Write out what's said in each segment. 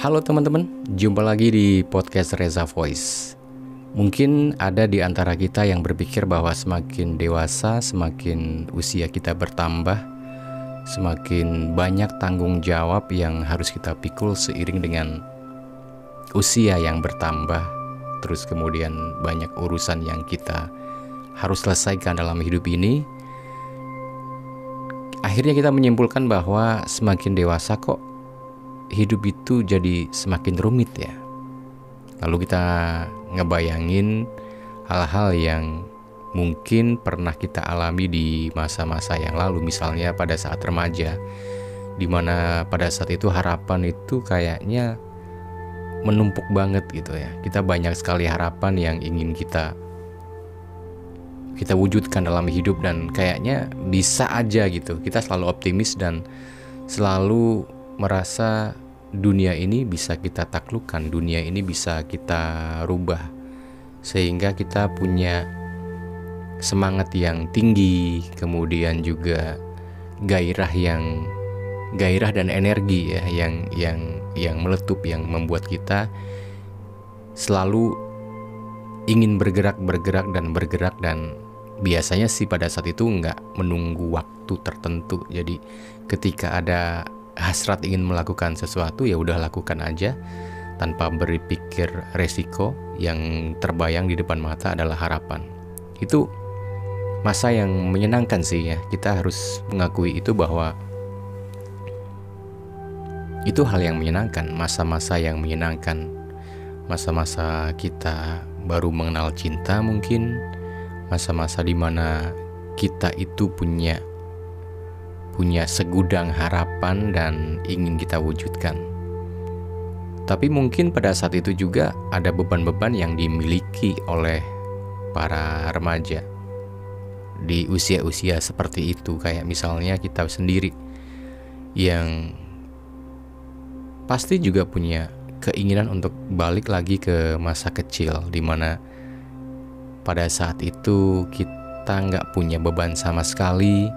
Halo teman-teman, jumpa lagi di podcast Reza Voice. Mungkin ada di antara kita yang berpikir bahwa semakin dewasa, semakin usia kita bertambah, semakin banyak tanggung jawab yang harus kita pikul seiring dengan usia yang bertambah, terus kemudian banyak urusan yang kita harus selesaikan dalam hidup ini. Akhirnya kita menyimpulkan bahwa semakin dewasa kok hidup itu jadi semakin rumit ya. Lalu kita ngebayangin hal-hal yang mungkin pernah kita alami di masa-masa yang lalu, misalnya pada saat remaja, di mana pada saat itu harapan itu kayaknya menumpuk banget gitu ya. Kita banyak sekali harapan yang ingin kita kita wujudkan dalam hidup dan kayaknya bisa aja gitu. Kita selalu optimis dan selalu merasa dunia ini bisa kita taklukkan, dunia ini bisa kita rubah, sehingga kita punya semangat yang tinggi, kemudian juga gairah yang gairah dan energi ya yang yang yang meletup yang membuat kita selalu ingin bergerak bergerak dan bergerak dan biasanya sih pada saat itu nggak menunggu waktu tertentu. Jadi ketika ada hasrat ingin melakukan sesuatu ya udah lakukan aja tanpa berpikir resiko yang terbayang di depan mata adalah harapan. Itu masa yang menyenangkan sih ya. Kita harus mengakui itu bahwa itu hal yang menyenangkan, masa-masa yang menyenangkan. Masa-masa kita baru mengenal cinta mungkin, masa-masa di mana kita itu punya punya segudang harapan dan ingin kita wujudkan. Tapi mungkin pada saat itu juga ada beban-beban yang dimiliki oleh para remaja di usia-usia seperti itu, kayak misalnya kita sendiri yang pasti juga punya keinginan untuk balik lagi ke masa kecil, di mana pada saat itu kita nggak punya beban sama sekali,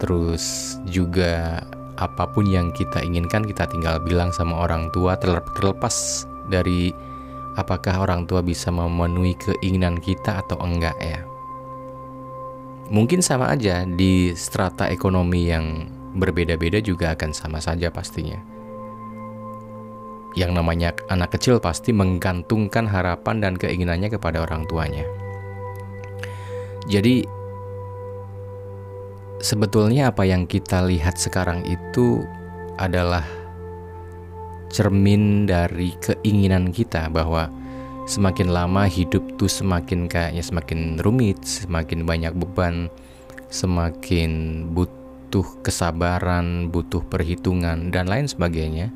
Terus juga apa pun yang kita inginkan kita tinggal bilang sama orang tua terlepas dari apakah orang tua bisa memenuhi keinginan kita atau enggak ya. Mungkin sama aja di strata ekonomi yang berbeda-beda juga akan sama saja pastinya. Yang namanya anak kecil pasti menggantungkan harapan dan keinginannya kepada orang tuanya. Jadi sebetulnya apa yang kita lihat sekarang itu adalah cermin dari keinginan kita bahwa semakin lama hidup tuh semakin kayaknya semakin rumit, semakin banyak beban, semakin butuh kesabaran, butuh perhitungan dan lain sebagainya.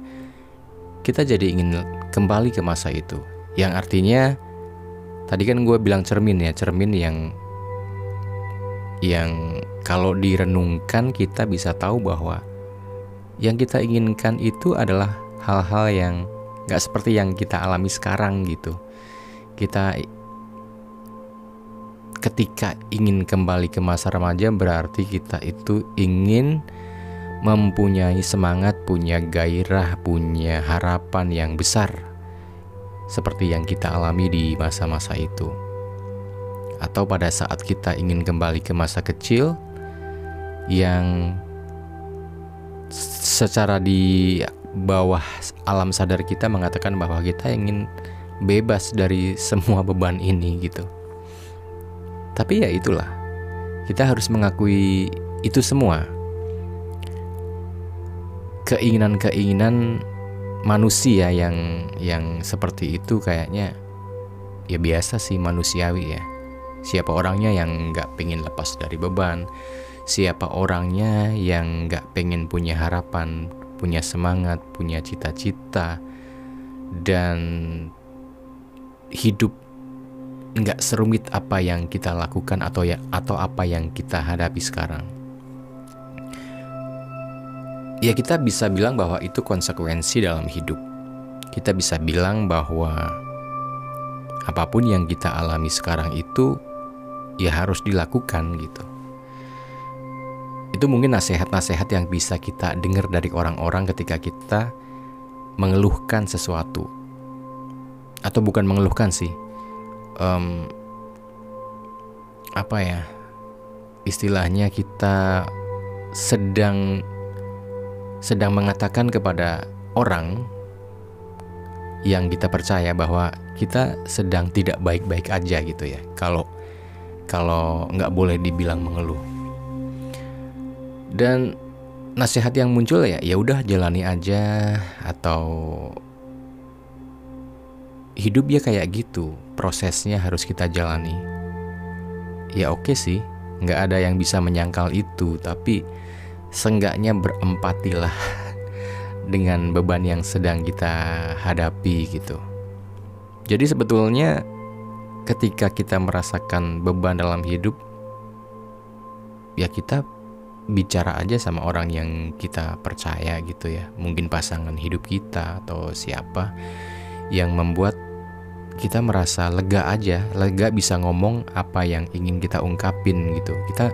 Kita jadi ingin kembali ke masa itu. Yang artinya tadi kan gue bilang cermin ya, cermin yang yang kalau direnungkan kita bisa tahu bahwa yang kita inginkan itu adalah hal-hal yang gak seperti yang kita alami sekarang gitu. Kita ketika ingin kembali ke masa remaja berarti kita itu ingin mempunyai semangat, punya gairah, punya harapan yang besar seperti yang kita alami di masa-masa itu atau pada saat kita ingin kembali ke masa kecil yang secara di bawah alam sadar kita mengatakan bahwa kita ingin bebas dari semua beban ini gitu. Tapi ya itulah. Kita harus mengakui itu semua. Keinginan-keinginan manusia yang yang seperti itu kayaknya ya biasa sih manusiawi ya. Siapa orangnya yang nggak pengen lepas dari beban? Siapa orangnya yang nggak pengen punya harapan, punya semangat, punya cita-cita, dan hidup nggak serumit apa yang kita lakukan atau ya atau apa yang kita hadapi sekarang. Ya kita bisa bilang bahwa itu konsekuensi dalam hidup. Kita bisa bilang bahwa apa pun yang kita alami sekarang itu ya harus dilakukan gitu. Itu mungkin nasihat-nasihat yang bisa kita dengar dari orang-orang ketika kita mengeluhkan sesuatu atau bukan mengeluhkan sih um, apa ya istilahnya kita sedang sedang mengatakan kepada orang yang kita percaya bahwa kita sedang tidak baik-baik aja gitu ya kalau kalau nggak boleh dibilang mengeluh. Dan nasihat yang muncul ya ya udah jalani aja atau hidup ya kayak gitu prosesnya harus kita jalani. Ya oke sih nggak ada yang bisa menyangkal itu tapi senggaknya berempatilah dengan beban yang sedang kita hadapi gitu. Jadi sebetulnya ketika kita merasakan beban dalam hidup ya kita bicara aja sama orang yang kita percaya gitu ya. Mungkin pasangan hidup kita atau siapa yang membuat kita merasa lega aja lega bisa ngomong apa yang ingin kita ungkapin gitu. Kita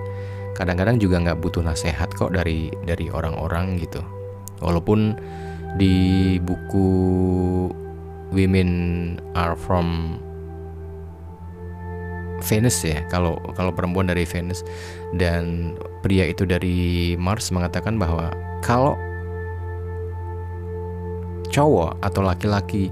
kadang-kadang juga nggak butuh nasihat kok dari dari orang-orang gitu. Walaupun di buku Women Are From Venus ya kalau kalau perempuan dari Venus dan pria itu dari Mars mengatakan bahwa kalau cowok atau laki-laki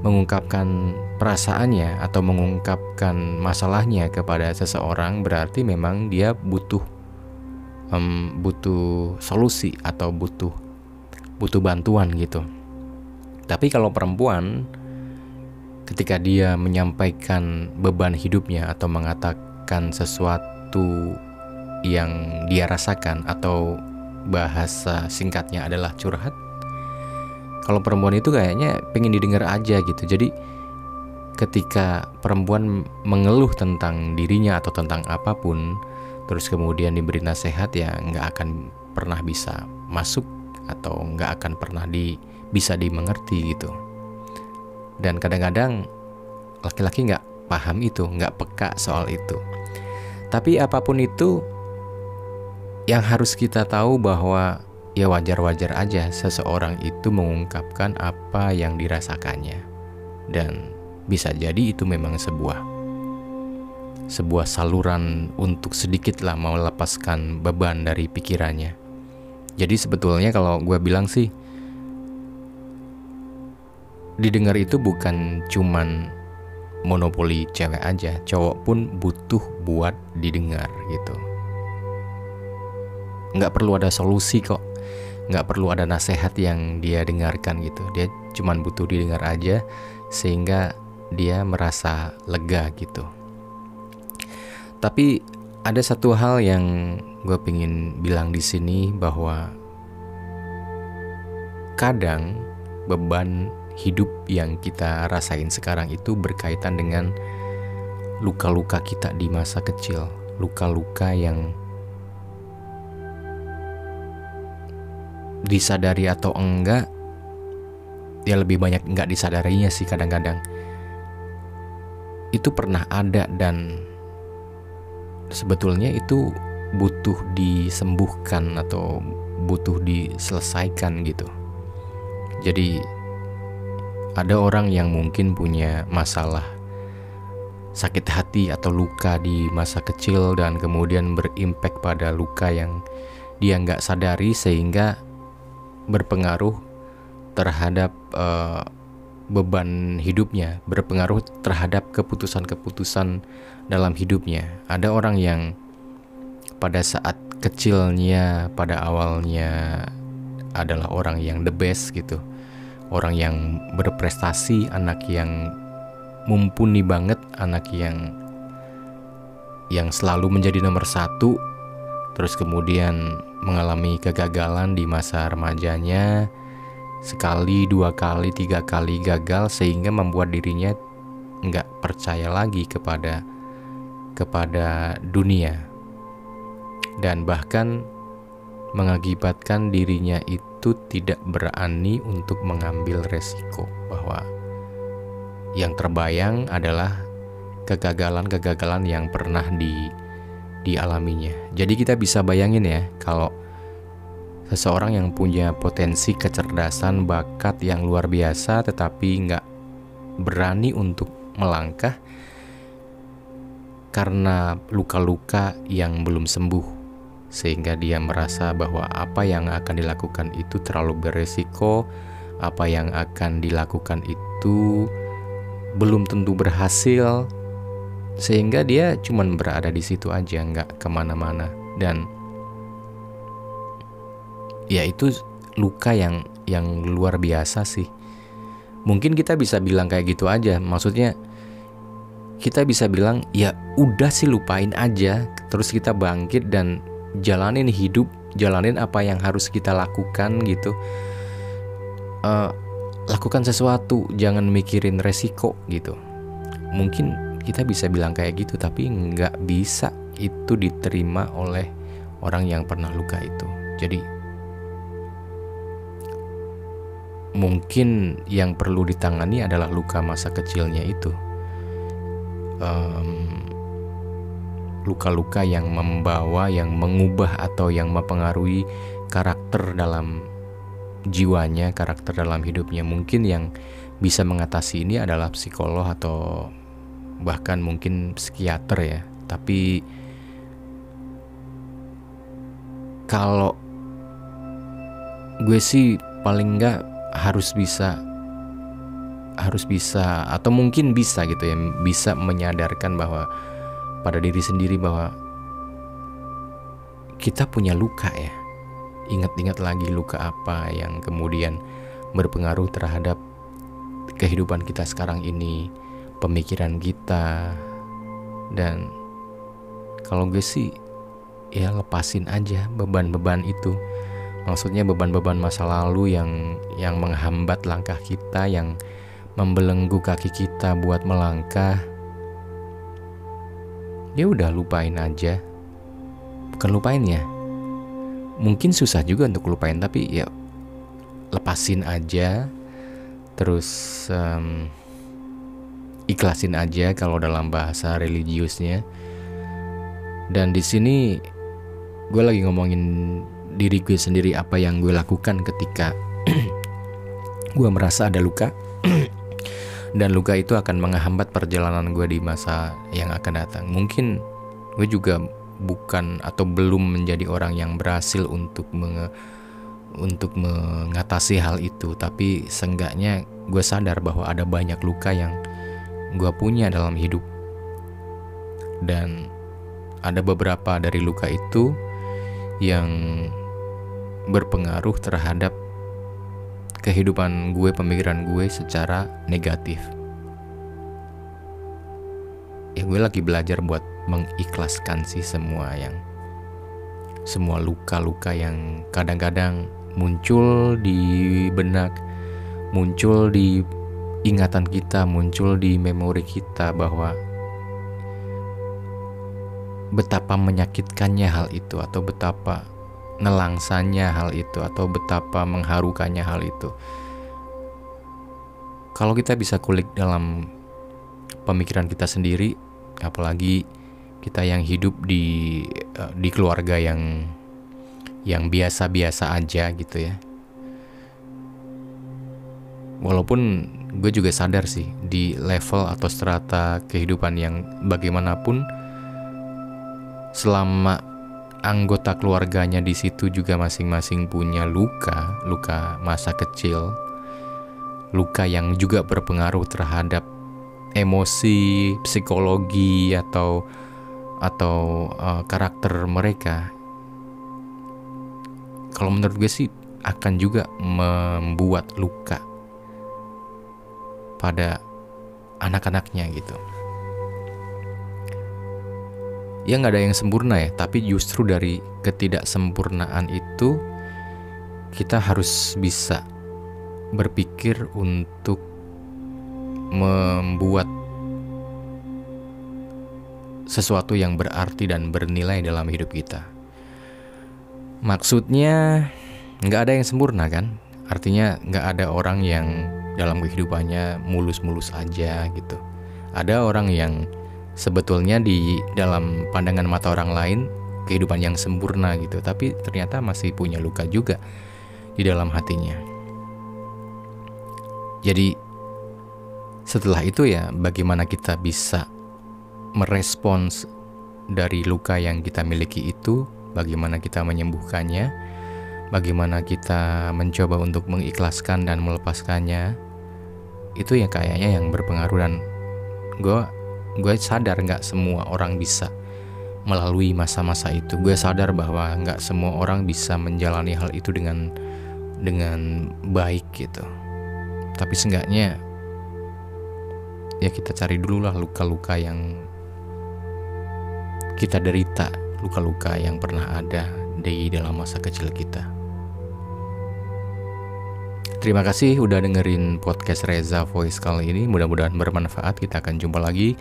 mengungkapkan perasaannya atau mengungkapkan masalahnya kepada seseorang berarti memang dia butuh um, butuh solusi atau butuh butuh bantuan gitu. Tapi kalau perempuan ketika dia menyampaikan beban hidupnya atau mengatakan sesuatu yang dia rasakan atau bahasa singkatnya adalah curhat kalau perempuan itu kayaknya pengen didengar aja gitu. Jadi ketika perempuan mengeluh tentang dirinya atau tentang apa pun terus kemudian diberi nasihat ya nggak akan pernah bisa masuk atau nggak akan pernah di bisa dimengerti gitu dan kadang-kadang laki-laki nggak paham itu, nggak peka soal itu. Tapi apa pun itu, yang harus kita tahu bahwa ya wajar-wajar aja seseorang itu mengungkapkan apa yang dirasakannya. Dan bisa jadi itu memang sebuah sebuah saluran untuk sedikitlah melepaskan beban dari pikirannya. Jadi sebetulnya kalau gue bilang sih didengar itu bukan cuman monopoli cewek aja, cowok pun butuh buat didengar gitu. Nggak perlu ada solusi kok, nggak perlu ada nasihat yang dia dengarkan gitu. Dia cuman butuh didengar aja sehingga dia merasa lega gitu. Tapi ada satu hal yang gue pengen bilang di sini bahwa kadang beban hidup yang kita rasain sekarang itu berkaitan dengan luka-luka kita di masa kecil, luka-luka yang disadari atau enggak ya lebih banyak enggak disadarinya sih kadang-kadang. Itu pernah ada dan sebetulnya itu butuh disembuhkan atau butuh diselesaikan gitu. Jadi ada orang yang mungkin punya masalah sakit hati atau luka di masa kecil dan kemudian berimpact pada luka yang dia nggak sadari sehingga berpengaruh terhadap uh, beban hidupnya, berpengaruh terhadap keputusan-keputusan dalam hidupnya. Ada orang yang pada saat kecilnya, pada awalnya adalah orang yang the best gitu orang yang berprestasi, anak yang mumpuni banget, anak yang yang selalu menjadi nomor satu, terus kemudian mengalami kegagalan di masa remajanya, sekali, dua kali, tiga kali gagal sehingga membuat dirinya nggak percaya lagi kepada kepada dunia. Dan bahkan mengakibatkan dirinya itu tidak berani untuk mengambil resiko bahwa yang terbayang adalah kegagalan-kegagalan yang pernah di dialaminya. Jadi kita bisa bayangin ya kalau seseorang yang punya potensi kecerdasan, bakat yang luar biasa, tetapi nggak berani untuk melangkah karena luka-luka yang belum sembuh, sehingga dia merasa bahwa apa yang akan dilakukan itu terlalu beresiko, apa yang akan dilakukan itu belum tentu berhasil, sehingga dia cuman berada di situ aja, nggak ke mana-mana dan ya itu luka yang yang luar biasa sih. Mungkin kita bisa bilang kayak gitu aja. Maksudnya kita bisa bilang ya udah sih lupain aja. Terus kita bangkit dan jalanin hidup, jalanin apa yang harus kita lakukan gitu. Uh, lakukan sesuatu, jangan mikirin resiko gitu. Mungkin kita bisa bilang kayak gitu, tapi nggak bisa itu diterima oleh orang yang pernah luka itu. Jadi mungkin yang perlu ditangani adalah luka masa kecilnya itu luka-luka yang membawa yang mengubah atau yang mempengaruhi karakter dalam jiwanya karakter dalam hidupnya. Mungkin yang bisa mengatasi ini adalah psikolog atau bahkan mungkin psikiater ya. Tapi kalau gue sih paling nggak harus bisa harus bisa atau mungkin bisa gitu ya bisa menyadarkan bahwa pada diri sendiri bahwa kita punya luka ya ingat-ingat lagi luka apa yang kemudian berpengaruh terhadap kehidupan kita sekarang ini pemikiran kita dan kalau gue sih ya lepasin aja beban-beban itu Maksudnya beban-beban masa lalu yang yang menghambat langkah kita, yang membelenggu kaki kita buat melangkah. Ya udah lupain aja. Bukan lupain ya. Mungkin susah juga untuk lupain tapi ya lepasin aja. Terus um, ikhlasin aja kalau dalam bahasa religiusnya. Dan di sini gue lagi ngomongin diri gue sendiri apa yang gue lakukan ketika gue merasa ada luka dan luka itu akan menghambat perjalanan gue di masa yang akan datang. Mungkin gue juga bukan atau belum menjadi orang yang berhasil untuk menge, untuk mengatasi hal itu, tapi seenggaknya gue sadar bahwa ada banyak luka yang gue punya dalam hidup dan ada beberapa dari luka itu yang berpengaruh terhadap kehidupan gue, pemikiran gue secara negatif. Ya gue lagi belajar buat mengikhlaskan sih semua yang semua luka-luka yang kadang-kadang muncul di benak, muncul di ingatan kita, muncul di memori kita bahwa betapa menyakitkannya hal itu atau betapa nelangsanya hal itu atau betapa mengharukannya hal itu. Kalau kita bisa kulik dalam pemikiran kita sendiri, apalagi kita yang hidup di eh, di keluarga yang yang biasa-biasa aja gitu ya. Walaupun gue juga sadar sih di level atau strata kehidupan yang bagaimanapun selama anggota keluarganya di situ juga masing-masing punya luka, luka masa kecil, luka yang juga berpengaruh terhadap emosi, psikologi atau atau uh, karakter mereka. Kalau menurut gue sih akan juga membuat luka pada anak-anaknya gitu ya nggak ada yang sempurna ya tapi justru dari ketidaksempurnaan itu kita harus bisa berpikir untuk membuat sesuatu yang berarti dan bernilai dalam hidup kita. Maksudnya nggak ada yang sempurna kan? Artinya nggak ada orang yang dalam kehidupannya mulus-mulus aja gitu. Ada orang yang sebetulnya di dalam pandangan mata orang lain kehidupan yang sempurna gitu, tapi ternyata masih punya luka juga di dalam hatinya. Jadi setelah itu ya bagaimana kita bisa merespons dari luka yang kita miliki itu, bagaimana kita menyembuhkannya, bagaimana kita mencoba untuk mengikhlaskan dan melepaskannya, itu ya kayaknya yang berpengaruh dan gue gue sadar nggak semua orang bisa melalui masa-masa itu. Gue sadar bahwa nggak semua orang bisa menjalani hal itu dengan dengan baik gitu. Tapi seenggaknya ya kita cari dulu lah luka-luka yang kita derita luka-luka yang pernah ada di dalam masa kecil kita Terima kasih udah dengerin podcast Reza Voice kali ini. Mudah-mudahan bermanfaat. Kita akan jumpa lagi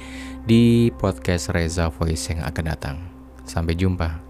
di podcast Reza Voice yang akan datang. Sampai jumpa.